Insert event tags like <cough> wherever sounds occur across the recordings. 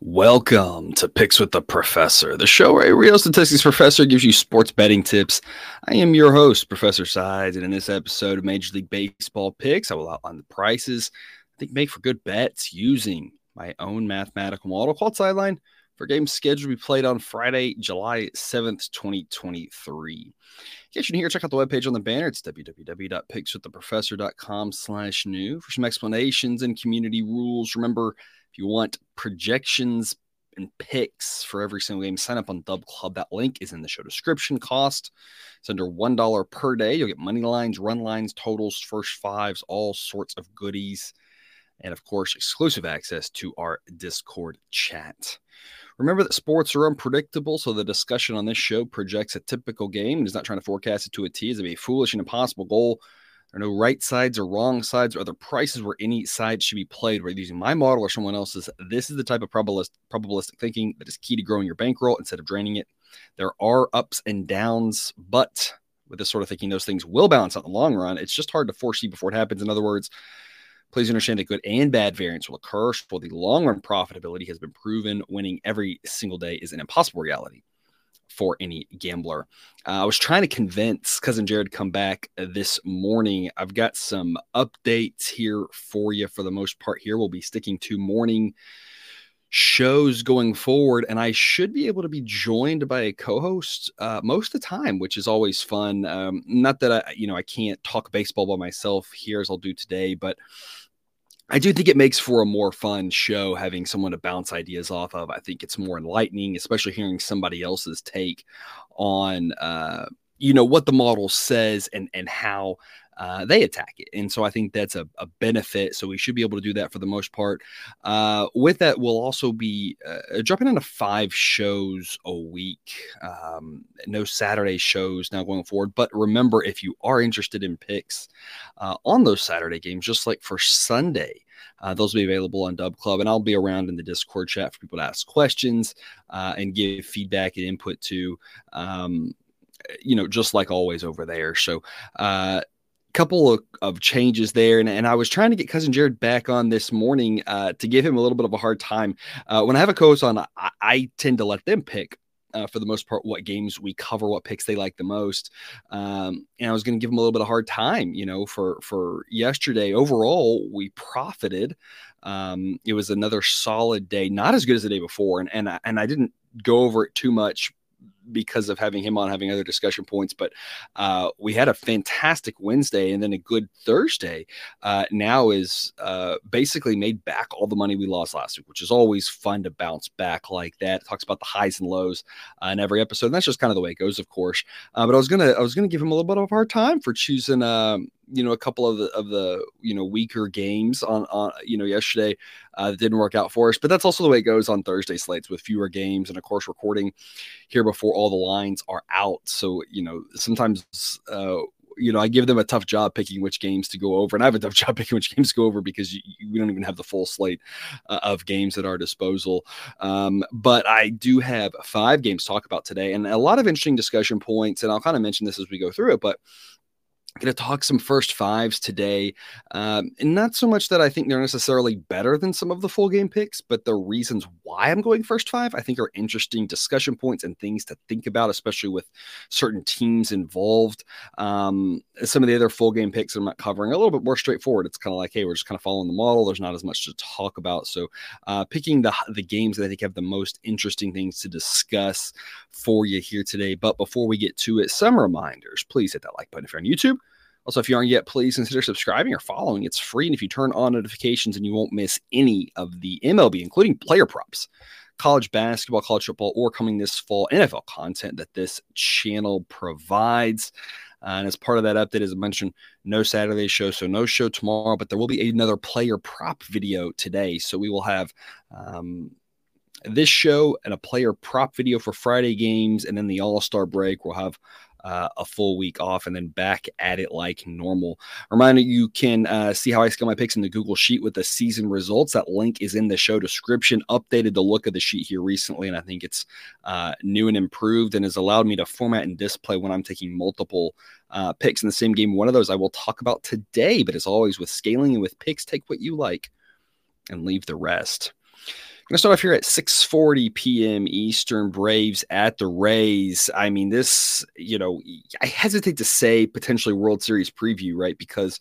Welcome to Picks with the Professor, the show where a real statistics professor gives you sports betting tips. I am your host, Professor Sides, and in this episode of Major League Baseball picks, I will outline the prices I think make for good bets using my own mathematical model called Sideline for games scheduled to be played on Friday, July 7th, 2023. In case you're here, check out the webpage on the banner. It's www.pickswiththeprofessor.com slash new for some explanations and community rules. Remember, if you want projections and picks for every single game, sign up on Dub Club. That link is in the show description. Cost it's under one dollar per day. You'll get money lines, run lines, totals, first fives, all sorts of goodies, and of course, exclusive access to our Discord chat. Remember that sports are unpredictable, so the discussion on this show projects a typical game and is not trying to forecast it to a T as a foolish and impossible goal there are no right sides or wrong sides or other prices where any side should be played, whether using my model or someone else's. This is the type of probabilistic, probabilistic thinking that is key to growing your bankroll instead of draining it. There are ups and downs, but with this sort of thinking, those things will balance out in the long run. It's just hard to foresee before it happens. In other words, please understand that good and bad variance will occur. While the long run profitability has been proven, winning every single day is an impossible reality for any gambler. Uh, I was trying to convince cousin Jared come back uh, this morning. I've got some updates here for you for the most part. Here we'll be sticking to morning shows going forward, and I should be able to be joined by a co-host uh, most of the time, which is always fun. Um, not that I, you know, I can't talk baseball by myself here as I'll do today, but I do think it makes for a more fun show having someone to bounce ideas off of. I think it's more enlightening, especially hearing somebody else's take on uh, you know what the model says and and how uh, they attack it. And so I think that's a, a, benefit. So we should be able to do that for the most part. Uh, with that, we'll also be uh, dropping into five shows a week. Um, no Saturday shows now going forward. But remember, if you are interested in picks uh, on those Saturday games, just like for Sunday, uh, those will be available on Dub Club, and I'll be around in the Discord chat for people to ask questions uh, and give feedback and input to. Um, you know, just like always over there. So, uh, couple of, of changes there. And, and I was trying to get cousin Jared back on this morning uh, to give him a little bit of a hard time. Uh, when I have a co-host on, I, I tend to let them pick uh, for the most part what games we cover, what picks they like the most. Um, and I was going to give them a little bit of hard time, you know, for for yesterday. Overall, we profited. Um, it was another solid day, not as good as the day before, and and I, and I didn't go over it too much because of having him on, having other discussion points. But uh, we had a fantastic Wednesday and then a good Thursday. Uh, now is uh, basically made back all the money we lost last week, which is always fun to bounce back like that. It talks about the highs and lows uh, in every episode. And that's just kind of the way it goes, of course. Uh, but I was gonna I was gonna give him a little bit of a hard time for choosing um, you know a couple of the of the you know weaker games on on you know yesterday uh, didn't work out for us but that's also the way it goes on thursday slates with fewer games and of course recording here before all the lines are out so you know sometimes uh, you know, I give them a tough job picking which games to go over, and I have a tough <laughs> job picking which games to go over because you, you, we don't even have the full slate uh, of games at our disposal. Um, but I do have five games to talk about today, and a lot of interesting discussion points, and I'll kind of mention this as we go through it. But going to talk some first fives today. Um, and not so much that I think they're necessarily better than some of the full game picks, but the reasons why I'm going first five, I think are interesting discussion points and things to think about, especially with certain teams involved. Um, some of the other full game picks I'm not covering a little bit more straightforward. It's kind of like, hey, we're just kind of following the model. There's not as much to talk about. So uh, picking the, the games that I think have the most interesting things to discuss for you here today. But before we get to it, some reminders. Please hit that like button if you're on YouTube. Also, if you aren't yet, please consider subscribing or following. It's free. And if you turn on notifications and you won't miss any of the MLB, including player props, college basketball, college football, or coming this fall NFL content that this channel provides. Uh, and as part of that update, as I mentioned, no Saturday show, so no show tomorrow, but there will be another player prop video today. So we will have um, this show and a player prop video for Friday games, and then the All Star break. We'll have uh, a full week off and then back at it like normal. Reminder you can uh, see how I scale my picks in the Google Sheet with the season results. That link is in the show description. Updated the look of the sheet here recently, and I think it's uh, new and improved and has allowed me to format and display when I'm taking multiple uh, picks in the same game. One of those I will talk about today, but as always, with scaling and with picks, take what you like and leave the rest. I'm gonna start off here at 6:40 p.m. Eastern. Braves at the Rays. I mean, this, you know, I hesitate to say potentially World Series preview, right? Because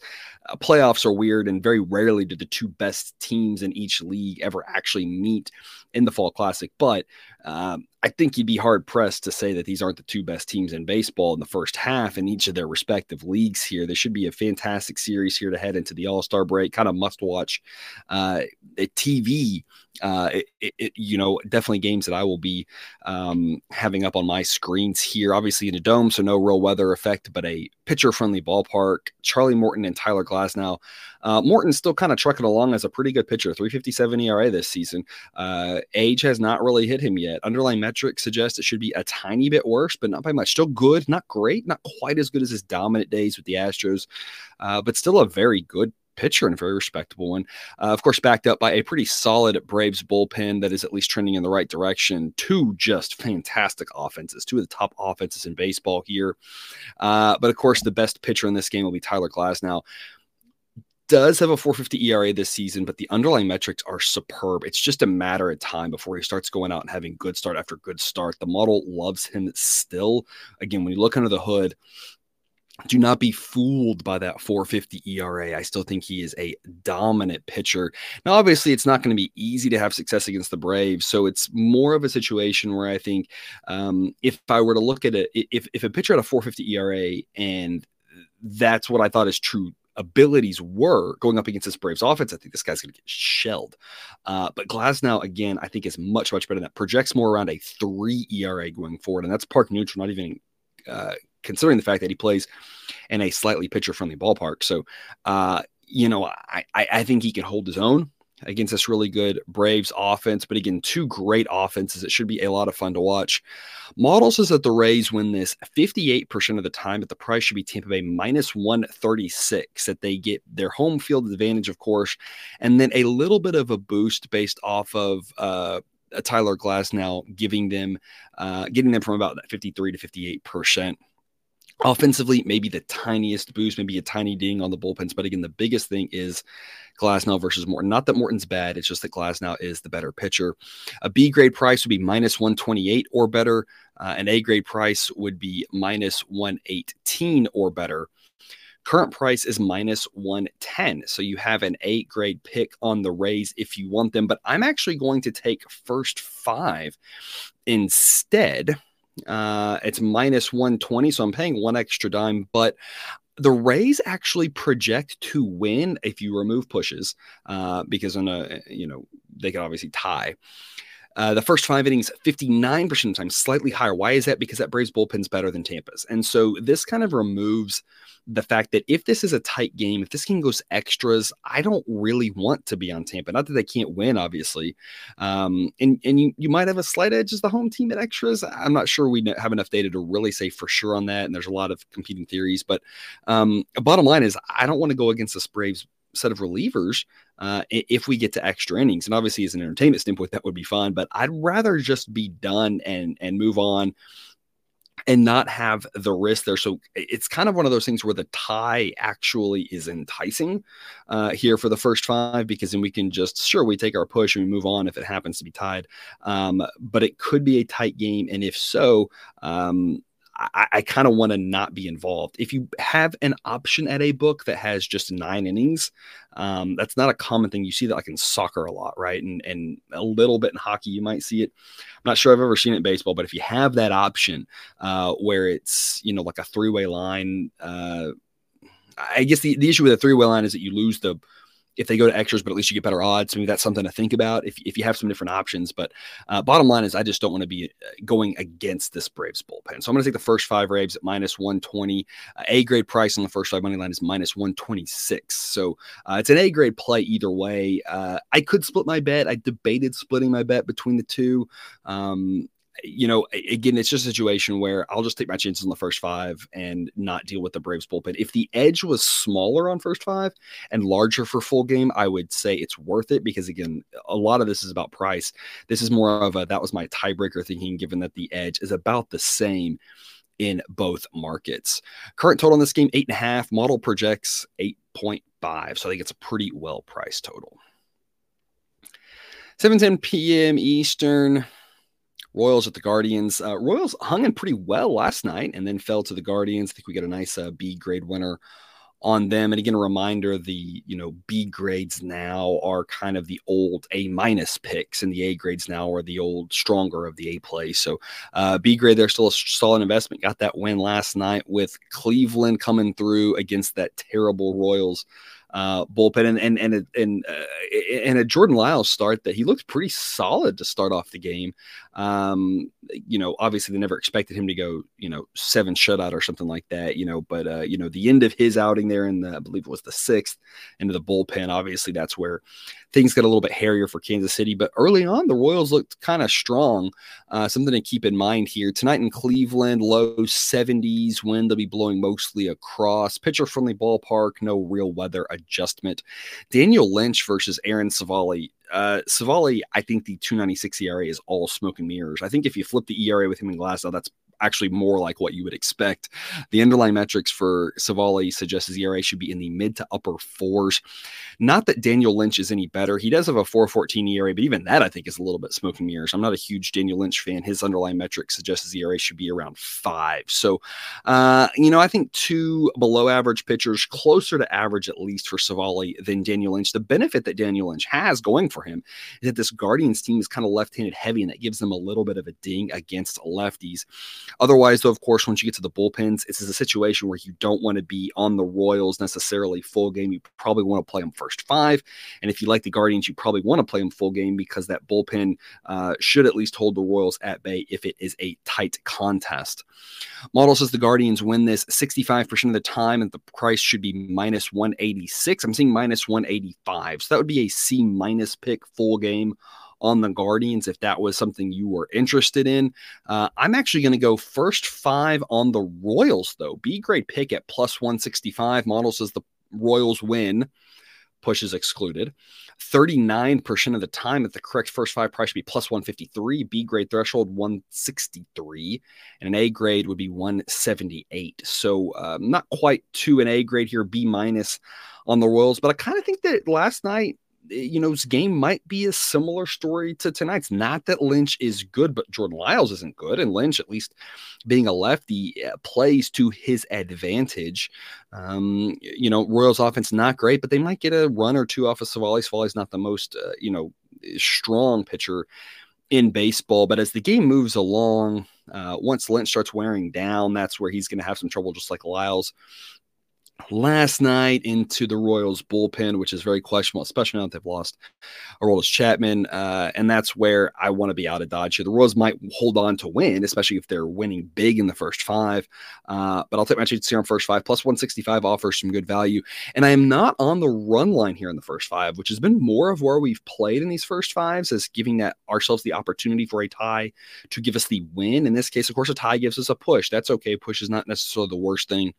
uh, playoffs are weird, and very rarely do the two best teams in each league ever actually meet in the Fall Classic. But um, I think you'd be hard pressed to say that these aren't the two best teams in baseball in the first half in each of their respective leagues here. There should be a fantastic series here to head into the All Star break, kind of must watch uh, TV uh, it, it, you know, definitely games that I will be um, having up on my screens here. Obviously in a dome, so no real weather effect, but a pitcher-friendly ballpark. Charlie Morton and Tyler Glasnow. Uh, Morton's still kind of trucking along as a pretty good pitcher, 357 ERA this season. Uh, age has not really hit him yet. Underlying metrics suggest it should be a tiny bit worse, but not by much. Still good, not great, not quite as good as his dominant days with the Astros, uh, but still a very good pitcher and a very respectable one. Uh, of course, backed up by a pretty solid Braves bullpen that is at least trending in the right direction. Two just fantastic offenses, two of the top offenses in baseball here. Uh, but of course, the best pitcher in this game will be Tyler Glasnow does have a 450 ERA this season, but the underlying metrics are superb. It's just a matter of time before he starts going out and having good start after good start. The model loves him still. Again, when you look under the hood, do not be fooled by that 450 ERA. I still think he is a dominant pitcher. Now, obviously, it's not going to be easy to have success against the Braves. So it's more of a situation where I think um, if I were to look at it, if, if a pitcher had a 450 ERA and that's what I thought his true abilities were going up against this Braves offense, I think this guy's going to get shelled. Uh, but Glasnow, again, I think is much, much better than that. Projects more around a three ERA going forward. And that's park neutral, not even uh, considering the fact that he plays in a slightly pitcher friendly ballpark. So, uh, you know, I, I think he can hold his own against this really good Braves offense. But again, two great offenses. It should be a lot of fun to watch. Model says that the Rays win this 58% of the time, but the price should be Tampa Bay minus 136, that they get their home field advantage, of course, and then a little bit of a boost based off of uh, Tyler Glasnow giving them, uh, getting them from about 53 to 58%. Offensively, maybe the tiniest boost, maybe a tiny ding on the bullpens. But again, the biggest thing is Glasnow versus Morton. Not that Morton's bad, it's just that Glasnow is the better pitcher. A B grade price would be minus 128 or better. Uh, an A grade price would be minus 118 or better. Current price is minus 110. So you have an A grade pick on the Rays if you want them. But I'm actually going to take first five instead uh, it's minus 120, so I'm paying one extra dime, but the Rays actually project to win if you remove pushes, uh, because on a you know they could obviously tie. Uh, the first five innings, 59% of the time, slightly higher. Why is that? Because that Braves bullpen's better than Tampa's. And so this kind of removes the fact that if this is a tight game, if this game goes extras, I don't really want to be on Tampa. Not that they can't win, obviously. Um, and and you, you might have a slight edge as the home team at extras. I'm not sure we have enough data to really say for sure on that. And there's a lot of competing theories. But um, bottom line is, I don't want to go against the Braves set of relievers uh, if we get to extra innings. And obviously, as an entertainment standpoint, that would be fine. But I'd rather just be done and and move on and not have the risk there. So it's kind of one of those things where the tie actually is enticing uh, here for the first five because then we can just sure we take our push and we move on if it happens to be tied. Um, but it could be a tight game, and if so, um, I, I kind of want to not be involved. If you have an option at a book that has just nine innings, um, that's not a common thing. You see that like in soccer a lot, right? And and a little bit in hockey, you might see it. I'm not sure I've ever seen it in baseball, but if you have that option uh, where it's you know like a three way line, uh, I guess the, the issue with a three way line is that you lose the if they go to extras, but at least you get better odds. Maybe that's something to think about if, if you have some different options. But uh, bottom line is, I just don't want to be uh, going against this Braves bullpen. So I'm going to take the first five Braves at minus 120. Uh, a grade price on the first five money line is minus 126. So uh, it's an A grade play either way. Uh, I could split my bet. I debated splitting my bet between the two. Um, you know, again, it's just a situation where I'll just take my chances on the first five and not deal with the Braves bullpen. If the edge was smaller on first five and larger for full game, I would say it's worth it because, again, a lot of this is about price. This is more of a that was my tiebreaker thinking, given that the edge is about the same in both markets. Current total in this game, eight and a half. Model projects 8.5. So I think it's a pretty well priced total. 7:10 p.m. Eastern. Royals at the Guardians. Uh, Royals hung in pretty well last night and then fell to the Guardians. I think we got a nice uh, B grade winner on them. And again, a reminder: the you know B grades now are kind of the old A minus picks, and the A grades now are the old stronger of the A play. So uh, B grade, they're still a solid investment. Got that win last night with Cleveland coming through against that terrible Royals uh, bullpen and and and and, uh, and a Jordan Lyles start that he looked pretty solid to start off the game. Um, you know, obviously they never expected him to go, you know, seven shutout or something like that. You know, but uh, you know the end of his outing there in the I believe it was the sixth into the bullpen. Obviously that's where things got a little bit hairier for Kansas City. But early on, the Royals looked kind of strong. Uh, something to keep in mind here tonight in Cleveland, low 70s wind. They'll be blowing mostly across. Pitcher friendly ballpark, no real weather adjustment. Daniel Lynch versus Aaron Civale. Uh, Civale, I think the 296 ERA is all smoke and mirrors. I think if you flip the ERA with him in Glasnow, that's actually more like what you would expect. The underlying metrics for Civale suggests his ERA should be in the mid to upper fours. Not that Daniel Lynch is any better. He does have a 414 ERA, but even that I think is a little bit smoking mirrors. I'm not a huge Daniel Lynch fan. His underlying metrics suggests his ERA should be around five. So, uh, you know, I think two below average pitchers, closer to average at least for Civale than Daniel Lynch. The benefit that Daniel Lynch has going for him is that this Guardians team is kind of left handed heavy, and that gives them a little bit of a ding against lefties. Otherwise, though, of course, once you get to the bullpens, it's is a situation where you don't want to be on the Royals necessarily full game. You probably want to play them first five. And if you like the Guardians, you probably want to play them full game because that bullpen uh, should at least hold the Royals at bay if it is a tight contest. Model says the Guardians win this 65% of the time, and the price should be minus 186. I'm seeing minus 185. So that would be a C minus pick full game on the Guardians if that was something you were interested in. Uh, I'm actually going to go first five on the Royals, though. B grade pick at plus 165. Model says the Royals win. Push is excluded. 39% of the time at the correct first five price should be plus 153. B grade threshold 163. And an A grade would be 178. So um, not quite to an A grade here, B minus on the Royals. But I kind of think that last night you know, this game might be a similar story to tonight's. Not that Lynch is good, but Jordan Lyles isn't good. And Lynch, at least being a lefty, eh, plays to his advantage. Um, you know, Royals offense not great, but they might get a run or two off of Civale. Civale's not the most, uh, you know, strong pitcher in baseball. But as the game moves along, uh, once Lynch starts wearing down, that's where he's going to have some trouble, just like Lyles last night into the Royals bullpen, which is very questionable, especially now that they've lost Aroldis Chapman. Uh, and that's where I want to be out of dodge here. The Royals might hold on to win, especially if they're winning big in the first five. Uh, but I'll take my chance here on first five. Plus 165 offers some good value. And I am not on the run line here in the first five, which has been more of where we've played in these first fives, as giving that ourselves the opportunity for a tie to give us the win. In this case, of course, a tie gives us a push. That's okay. Push is not necessarily the worst thing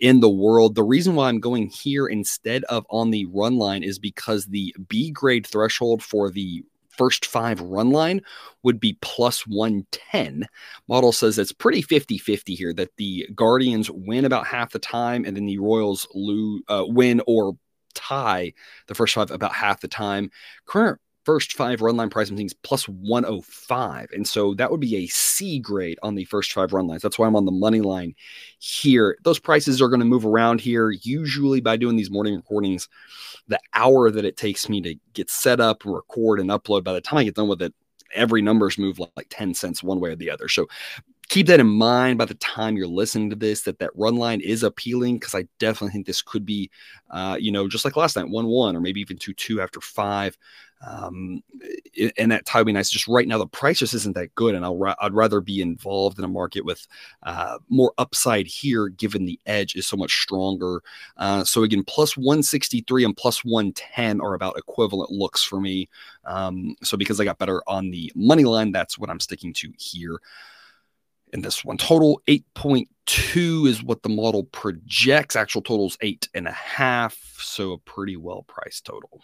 in the world world. The reason why I'm going here instead of on the run line is because the B grade threshold for the first five run line would be plus 110. Model says it's pretty 50 50 here that the Guardians win about half the time and then the Royals lose, uh, win or tie the first five about half the time. Current first five run line seeing is plus 105. And so that would be a C grade on the first five run lines. That's why I'm on the money line here. Those prices are going to move around here. Usually by doing these morning recordings, the hour that it takes me to get set up, record, and upload, by the time I get done with it, every number's moved like 10 cents one way or the other. So keep that in mind by the time you're listening to this that that run line is appealing because I definitely think this could be, uh, you know, just like last night, one one or maybe even two two after five. Um, and that tie would be nice. Just right now, the price just isn't that good, and I'll I'd rather be involved in a market with uh, more upside here, given the edge is so much stronger. Uh, so again, plus 163 and plus 110 are about equivalent looks for me. Um, so because I got better on the money line, that's what I'm sticking to here. In this one, total 8.2 is what the model projects. Actual total is eight and a half, so a pretty well priced total.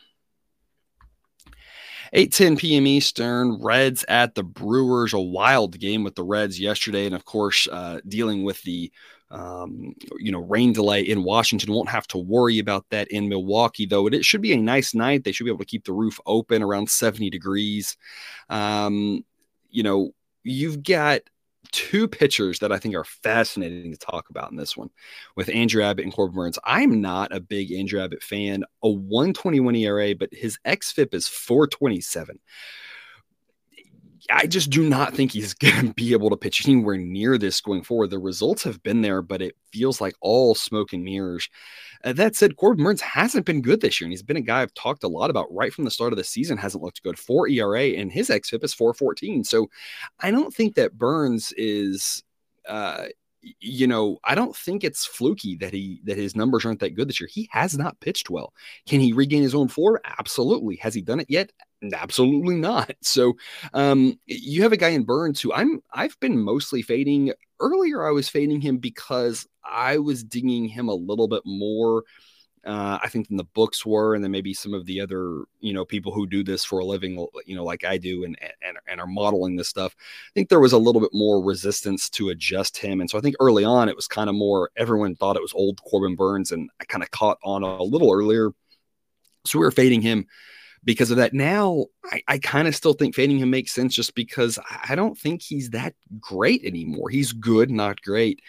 8:10 p.m. Eastern. Reds at the Brewers. A wild game with the Reds yesterday, and of course, uh, dealing with the um, you know rain delay in Washington. Won't have to worry about that in Milwaukee, though. It, it should be a nice night. They should be able to keep the roof open around 70 degrees. Um, you know, you've got two pitchers that I think are fascinating to talk about in this one with Andrew Abbott and Corbin Burnes. I'm not a big Andrew Abbott fan, a 121 ERA, but his XFIP is 427. I just do not think he's <laughs> going to be able to pitch anywhere near this going forward. The results have been there, but it feels like all smoke and mirrors. Uh, that said, Corbin Burnes hasn't been good this year, and he's been a guy I've talked a lot about right from the start of the season. Hasn't looked good. Four ERA, and his xFIP is 414. So I don't think that Burnes is. Uh, you know, I don't think it's fluky that he that his numbers aren't that good this year. He has not pitched well. Can he regain his own form? Absolutely. Has he done it yet? Absolutely not. <laughs> So um, you have a guy in Burnes who I'm I've been mostly fading. Earlier, I was fading him because I was digging him a little bit more uh, I think than the books were, and then maybe some of the other you know people who do this for a living, you know, like I do, and and and are modeling this stuff. I think there was a little bit more resistance to adjust him, and so I think early on it was kind of more everyone thought it was old Corbin Burnes, and I kind of caught on a little earlier, so we were fading him because of that. Now I, I kind of still think fading him makes sense just because I don't think he's that great anymore. He's good, not great.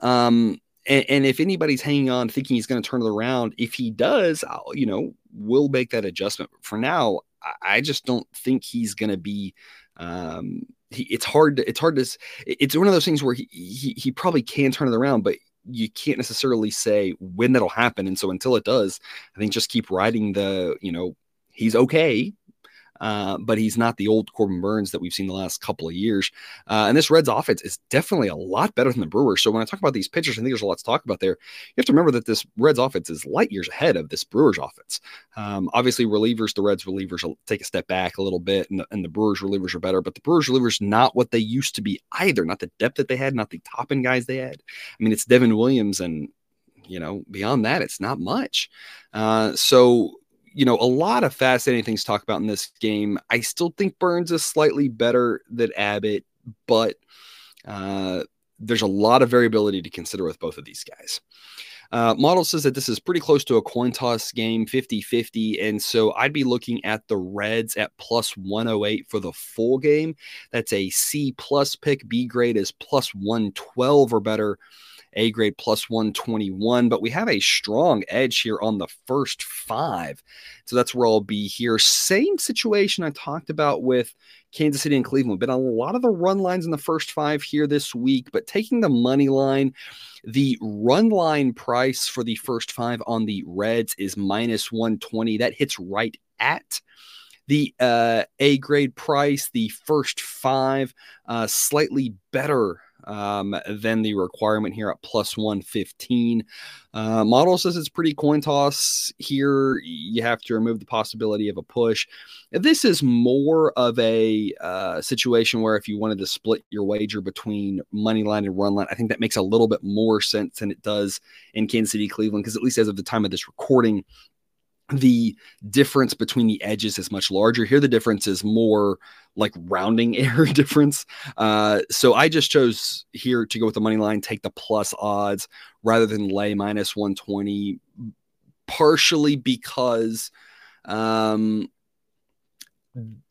Um, and, and if anybody's hanging on thinking he's going to turn it around, if he does, I'll, you know, we'll make that adjustment. But for now, I just don't think he's going to be. Um, he, it's hard. To, it's hard to. It's one of those things where he, he he probably can turn it around, but you can't necessarily say when that'll happen. And so until it does, I think just keep riding the. You know, he's okay. Uh, but he's not the old Corbin Burnes that we've seen the last couple of years. Uh, and this Reds offense is definitely a lot better than the Brewers. So when I talk about these pitchers, I think there's a lot to talk about there. You have to remember that this Reds offense is light years ahead of this Brewers offense. Um, obviously, relievers, the Reds relievers will take a step back a little bit, and the, and the Brewers relievers are better. But the Brewers relievers not what they used to be either. Not the depth that they had, not the top end guys they had. I mean, it's Devin Williams and you know, beyond that, it's not much. Uh, so you know, a lot of fascinating things to talk about in this game. I still think Burnes is slightly better than Abbott, but uh, there's a lot of variability to consider with both of these guys. Uh, model says that this is pretty close to a coin toss game, 50 50. And so I'd be looking at the Reds at plus 108 for the full game. That's a C plus pick. B grade is plus 112 or better. A grade plus 121, but we have a strong edge here on the first five. So that's where I'll be here. Same situation I talked about with Kansas City and Cleveland. Been on a lot of the run lines in the first five here this week, but taking the money line, the run line price for the first five on the Reds is minus 120. That hits right at the uh, A grade price, the first five, uh, slightly better um, than the requirement here at plus 115. Uh, model says it's pretty coin toss here. You have to remove the possibility of a push. This is more of a uh, situation where if you wanted to split your wager between money line and run line, I think that makes a little bit more sense than it does in Kansas City, Cleveland, because at least as of the time of this recording, the difference between the edges is much larger. Here, the difference is more like rounding <laughs> error difference. Uh, so I just chose here to go with the money line, take the plus odds rather than lay minus 120, partially because, um,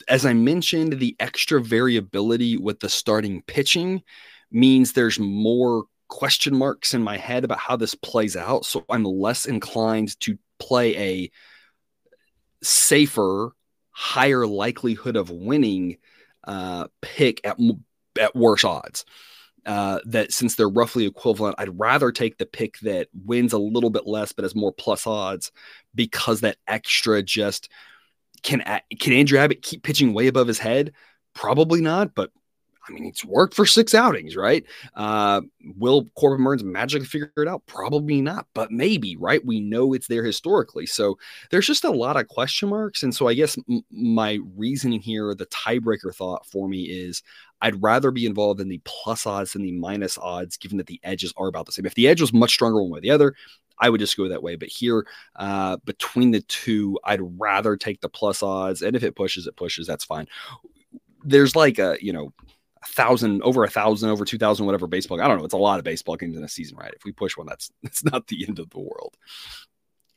as I mentioned, the extra variability with the starting pitching means there's more question marks in my head about how this plays out. So I'm less inclined to play a safer, higher likelihood of winning uh, pick at at worse odds. uh, that since they're roughly equivalent, I'd rather take the pick that wins a little bit less but has more plus odds because that extra just can can Andrew Abbott keep pitching way above his head? Probably not, but I mean, it's worked for six outings, right? Uh, will Corbin Burnes magically figure it out? Probably not, but maybe, right? We know it's there historically. So there's just a lot of question marks. And so I guess m- my reasoning here, the tiebreaker thought for me is I'd rather be involved in the plus odds than the minus odds, given that the edges are about the same. If the edge was much stronger one way or the other, I would just go that way. But here, uh, between the two, I'd rather take the plus odds. And if it pushes, it pushes. That's fine. There's like a, you know, a thousand, over a thousand, over 2,000, whatever baseball. I don't know. It's a lot of baseball games in a season, right? If we push one, that's, <laughs> that's not the end of the world.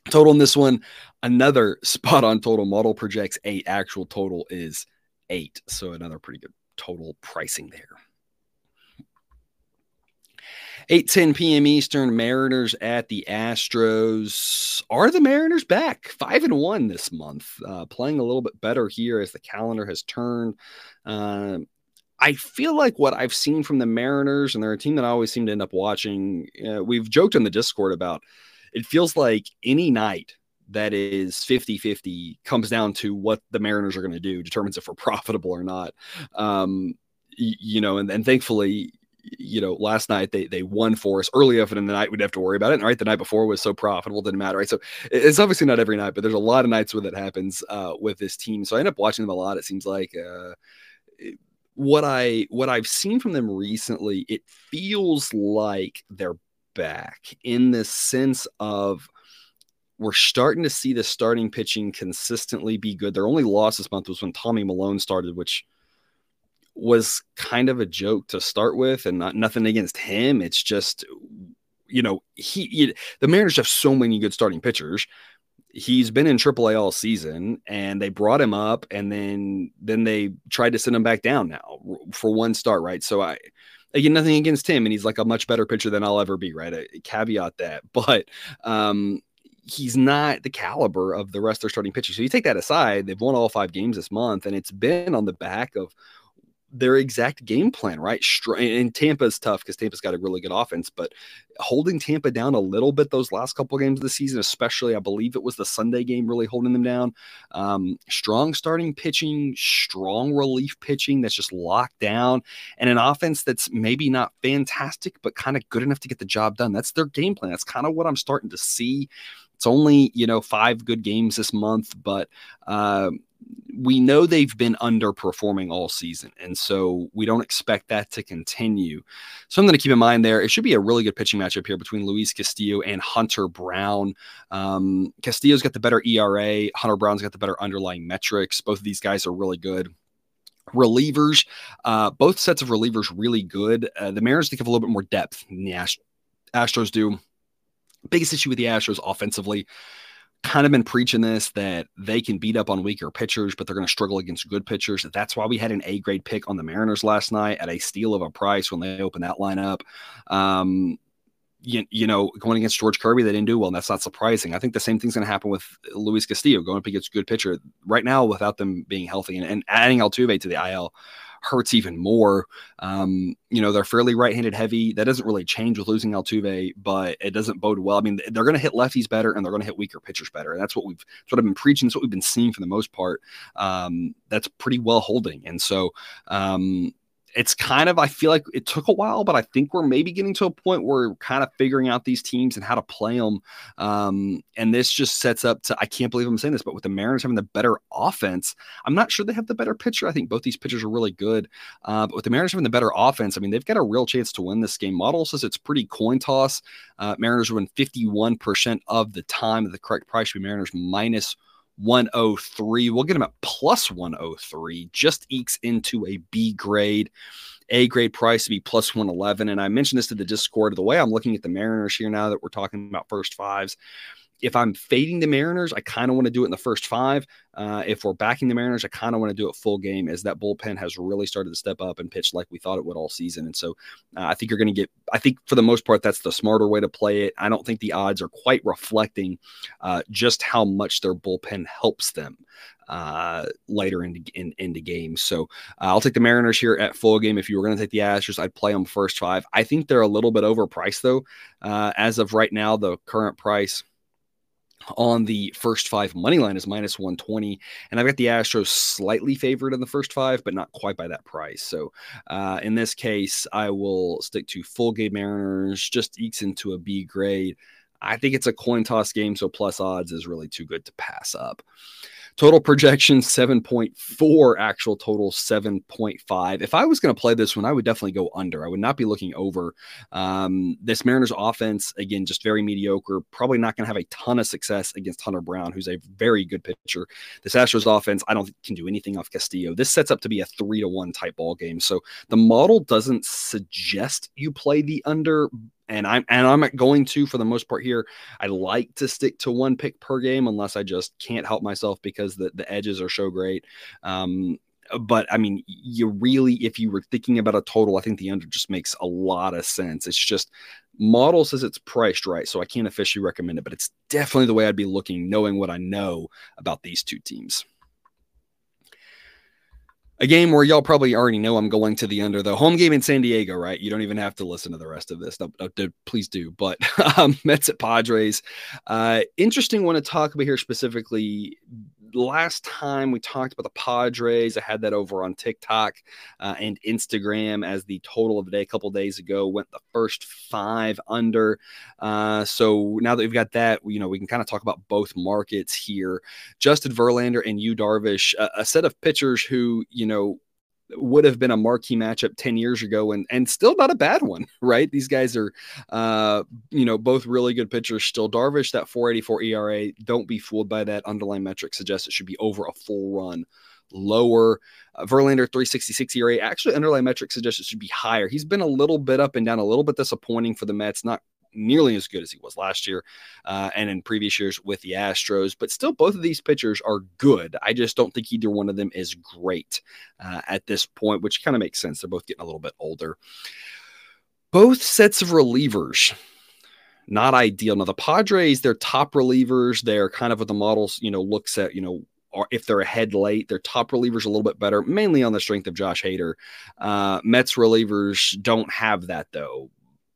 Total in this one, another <laughs> spot on total model projects eight. Actual total is eight. So another pretty good total pricing there. 8:10 p.m. Eastern, Mariners at the Astros. Are the Mariners back? Five and one this month, uh, playing a little bit better here as the calendar has turned. Uh, I feel like what I've seen from the Mariners, and they're a team that I always seem to end up watching. Uh, we've joked in the Discord about it feels like any night that is 50 50 comes down to what the Mariners are going to do, determines if we're <laughs> profitable or not. Um, you know, and, and thankfully, you know, last night they they won for us early enough in the night we'd have to worry about it. And right, the night before was so profitable, didn't matter. Right. So it's obviously not every night, but there's a lot of nights where that happens uh, with this team. So I end up watching them a lot. It seems like uh, what I what I've seen from them recently, it feels like they're back in the sense of we're starting to see the starting pitching consistently be good. Their only loss this month was when Tommy Milone started, which was kind of a joke to start with, and not nothing against him. It's just you know he, he the Mariners have so many good starting pitchers he's been in AAA all season, and they brought him up, and then then they tried to send him back down now for one start, right? So I again nothing against him, and he's like a much better pitcher than I'll ever be, right? I caveat that, <laughs> but um, he's not the caliber of the rest of their starting pitchers. So you take that aside, they've won all five games this month, and it's been on the back of their exact game plan, right? And Tampa's tough because Tampa's got a really good offense, but holding Tampa down a little bit those last couple games of the season, especially I believe it was the Sunday game really holding them down. Um, strong starting pitching, strong relief pitching that's just locked down, and an offense that's maybe not fantastic, but kind of good enough to get the job done. That's their game plan. That's kind of what I'm starting to see. It's only you know five good games this month, but uh, we know they've been underperforming all season, and so we don't expect that to continue. Something to keep in mind there. It should be a really good pitching matchup here between Luis Castillo and Hunter Brown. Um, Castillo's got the better ERA. Hunter Brown's got the better underlying metrics. Both of these guys are really good relievers. Uh, both sets of relievers really good. Uh, the Mariners think have a little bit more depth than the Ast- Astros do. Biggest issue with the Astros offensively kind of been preaching this that they can beat up on weaker pitchers, but they're going to struggle against good pitchers. That's why we had an A grade pick on the Mariners last night at a steal of a price when they opened that lineup. Um, you, you know, going against George Kirby, they didn't do well, and that's not surprising. I think the same thing's going to happen with Luis Castillo going up against good pitcher right now without them being healthy and, and adding Altuve to the IL hurts even more. Um, you know, they're fairly right-handed heavy. That doesn't really change with losing Altuve, but it doesn't bode well. I mean, they're going to hit lefties better and they're going to hit weaker pitchers better. And that's what we've, what I've been preaching. That's what we've been seeing for the most part. Um, that's pretty well holding. And so, um, it's kind of I feel like it took a while, but I think we're maybe getting to a point where we're kind of figuring out these teams and how to play them. Um, and this just sets up to I can't believe I'm saying this, but with the Mariners having the better offense, I'm not sure they have the better pitcher. I think both these pitchers are really good, uh, but with the Mariners having the better offense, I mean they've got a real chance to win this game. Model says it's pretty coin toss. Uh, Mariners win 51% of the time. The correct price should be Mariners minus 103. We'll get him at plus 103. Just ekes into a B grade. A grade price to be plus 111. And I mentioned this to the Discord. The way I'm looking at the Mariners here now that we're talking about first fives, if I'm fading the Mariners, I kind of want to do it in the first five. Uh, if we're backing the Mariners, I kind of want to do it full game as that bullpen has really started to step up and pitch like we thought it would all season. And so uh, I think you're going to get, I think for the most part, that's the smarter way to play it. I don't think the odds are quite reflecting uh, just how much their bullpen helps them uh, later into in, into games. So uh, I'll take the Mariners here at full game. If you were going to take the Astros, I'd play them first five. I think they're a little bit overpriced though. Uh, as of right now, the current price on the first five money line is minus 120 and i've got the astros slightly favored in the first five but not quite by that price. So uh, in this case i will stick to full game mariners just ekes into a b grade i think it's a coin toss game so plus odds is really too good to pass up Total projection 7.4, actual total 7.5. If I was going to play this one, I would definitely go under. I would not be looking over. Um, this Mariners offense, again, just very mediocre. Probably not going to have a ton of success against Hunter Brown, who's a very good pitcher. This Astros offense, I don't think can do anything off Castillo. This sets up to be a three to one type ball game. So the model doesn't suggest you play the under, and I'm and I'm going to for the most part here. I like to stick to one pick per game unless I just can't help myself because the the edges are so great. Um, but I mean, you really, if you were thinking about a total, I think the under just makes a lot of sense. It's just model says it's priced right, so I can't officially recommend it, but it's definitely the way I'd be looking, knowing what I know about these two teams. A game where y'all probably already know I'm going to the under, the home game in San Diego, right? You don't even have to listen to the rest of this. No, no, please do. But <laughs> um, Mets at Padres. Uh, interesting one to talk about here specifically last time we talked about the Padres, I had that over on TikTok uh, and Instagram as the total of the day a couple days ago. Went the first five under. Uh, so now that we've got that, you know, we can kind of talk about both markets here. Justin Verlander and Yu Darvish, a, a set of pitchers who, you know, would have been a marquee matchup 10 years ago and and still not a bad one <laughs> right? These guys are uh you know both really good pitchers still. Darvish that 484 era don't be fooled by that. Underlying metric suggests it should be over a full run lower. Uh, verlander 366 era actually underlying metric suggests it should be higher. He's been a little bit up and down a little bit disappointing for the mets not nearly as good as he was last year uh, and in previous years with the Astros. But still, both of these pitchers are good. I just don't think either one of them is great uh, at this point, which kind of makes sense. They're both getting a little bit older. Both sets of relievers not ideal. Now the Padres, their top relievers, they're kind of what the models, you know, looks at, you know, or if they're ahead late, their top relievers a little bit better, mainly on the strength of Josh Hader. Uh, Mets relievers don't have that though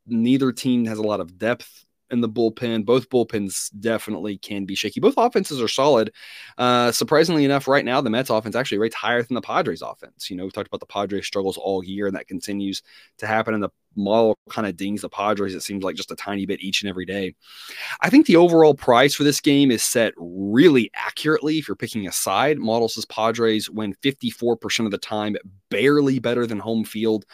neither team has a lot of depth in the bullpen. Both bullpens definitely can be shaky. Both offenses are solid. Uh, surprisingly enough, right now the Mets offense actually rates higher than the Padres offense. You know, we've talked about the Padres struggles all year, and that continues to happen. And the model kind of dings the Padres. It seems like just a tiny bit each and every day. I think the overall price for this game is set really accurately. If you're picking a side, model says Padres win 54% of the time, barely better than home field.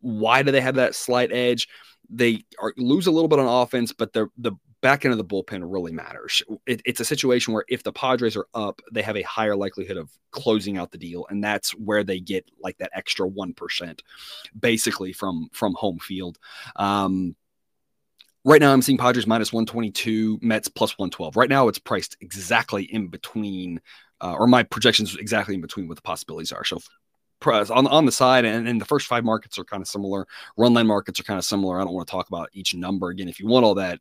Why do they have that slight edge? They are, lose a little bit on offense, but the the back end of the bullpen really matters. It, it's a situation where if the Padres are up, they have a higher likelihood of closing out the deal, and that's where they get like that extra one percent, basically from from home field. Um, right now, I'm seeing Padres minus one twenty two, Mets plus one twelve. Right now, it's priced exactly in between. Uh, or my projections exactly in between what the possibilities are. So on on the side, and, and the first five markets are kind of similar. Run line markets are kind of similar. I don't want to talk about each number again. If you want all that,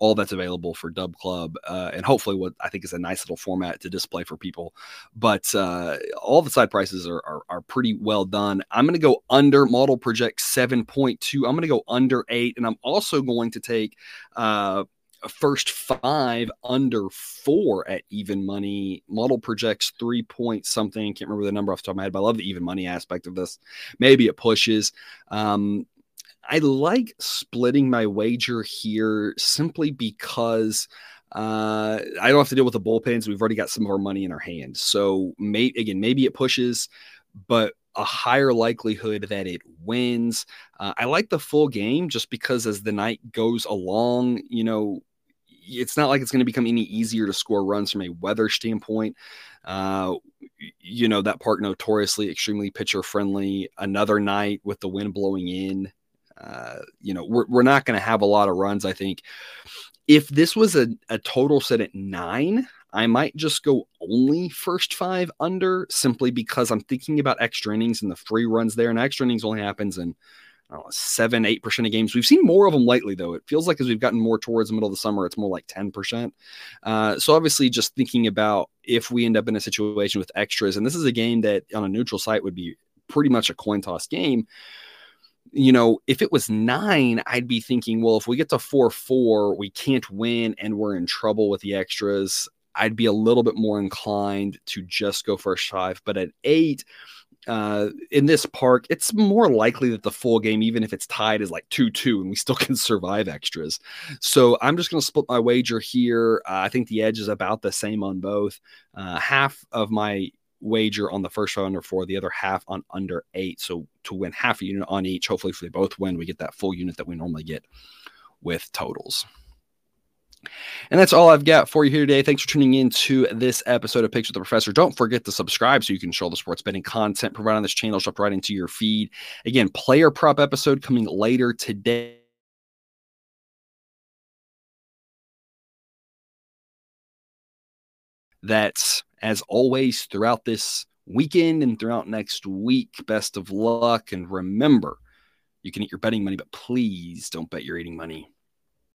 all that's available for Dub Club, uh, and hopefully what I think is a nice little format to display for people. But uh, all the side prices are, are, are pretty well done. I'm going to go under model project 7.2. I'm going to go under eight, and I'm also going to take. Uh, first five under four at even money. Model projects three point something. Can't remember the number off the top of my head, but I love the even money aspect of this. Maybe it pushes. Um, I like splitting my wager here simply because uh, I don't have to deal with the bullpens. We've already got some of our money in our hands. So, may, again, maybe it pushes, but a higher likelihood that it wins. Uh, I like the full game just because as the night goes along, you know, it's not like it's going to become any easier to score runs from a weather standpoint. Uh, you know, that park notoriously extremely pitcher friendly. Another night with the wind blowing in. Uh, you know, we're, we're not going to have a lot of runs, I think. If this was a, a total set at nine, I might just go only first five under simply because I'm thinking about extra innings and the free runs there. And extra innings only happens in know, seven, eight percent of games. We've seen more of them lately, though. It feels like as we've gotten more towards the middle of the summer, it's more like 10%. Uh, so obviously, just thinking about if we end up in a situation with extras, and this is a game that on a neutral site would be pretty much a coin toss game. You know, if it was nine, I'd be thinking, well, if we get to 4 4, we can't win and we're in trouble with the extras. I'd be a little bit more inclined to just go first five. But at eight, uh, in this park, it's more likely that the full game, even if it's tied, is like 2 2 and we still <laughs> can survive extras. So I'm just going to split my wager here. Uh, I think the edge is about the same on both. Uh, half of my wager on the first row under four, the other half on under eight. So to win half a unit on each, hopefully, if they both win, we get that full unit that we normally get with totals. And that's all I've got for you here today. Thanks for tuning in to this episode of Picks with the Professor. Don't forget to subscribe so you can show the sports betting content provided on this channel dropped right into your feed. Again, player prop episode coming later today. That's as always throughout this weekend and throughout next week. Best of luck. And remember, you can eat your betting money, but please don't bet your eating money.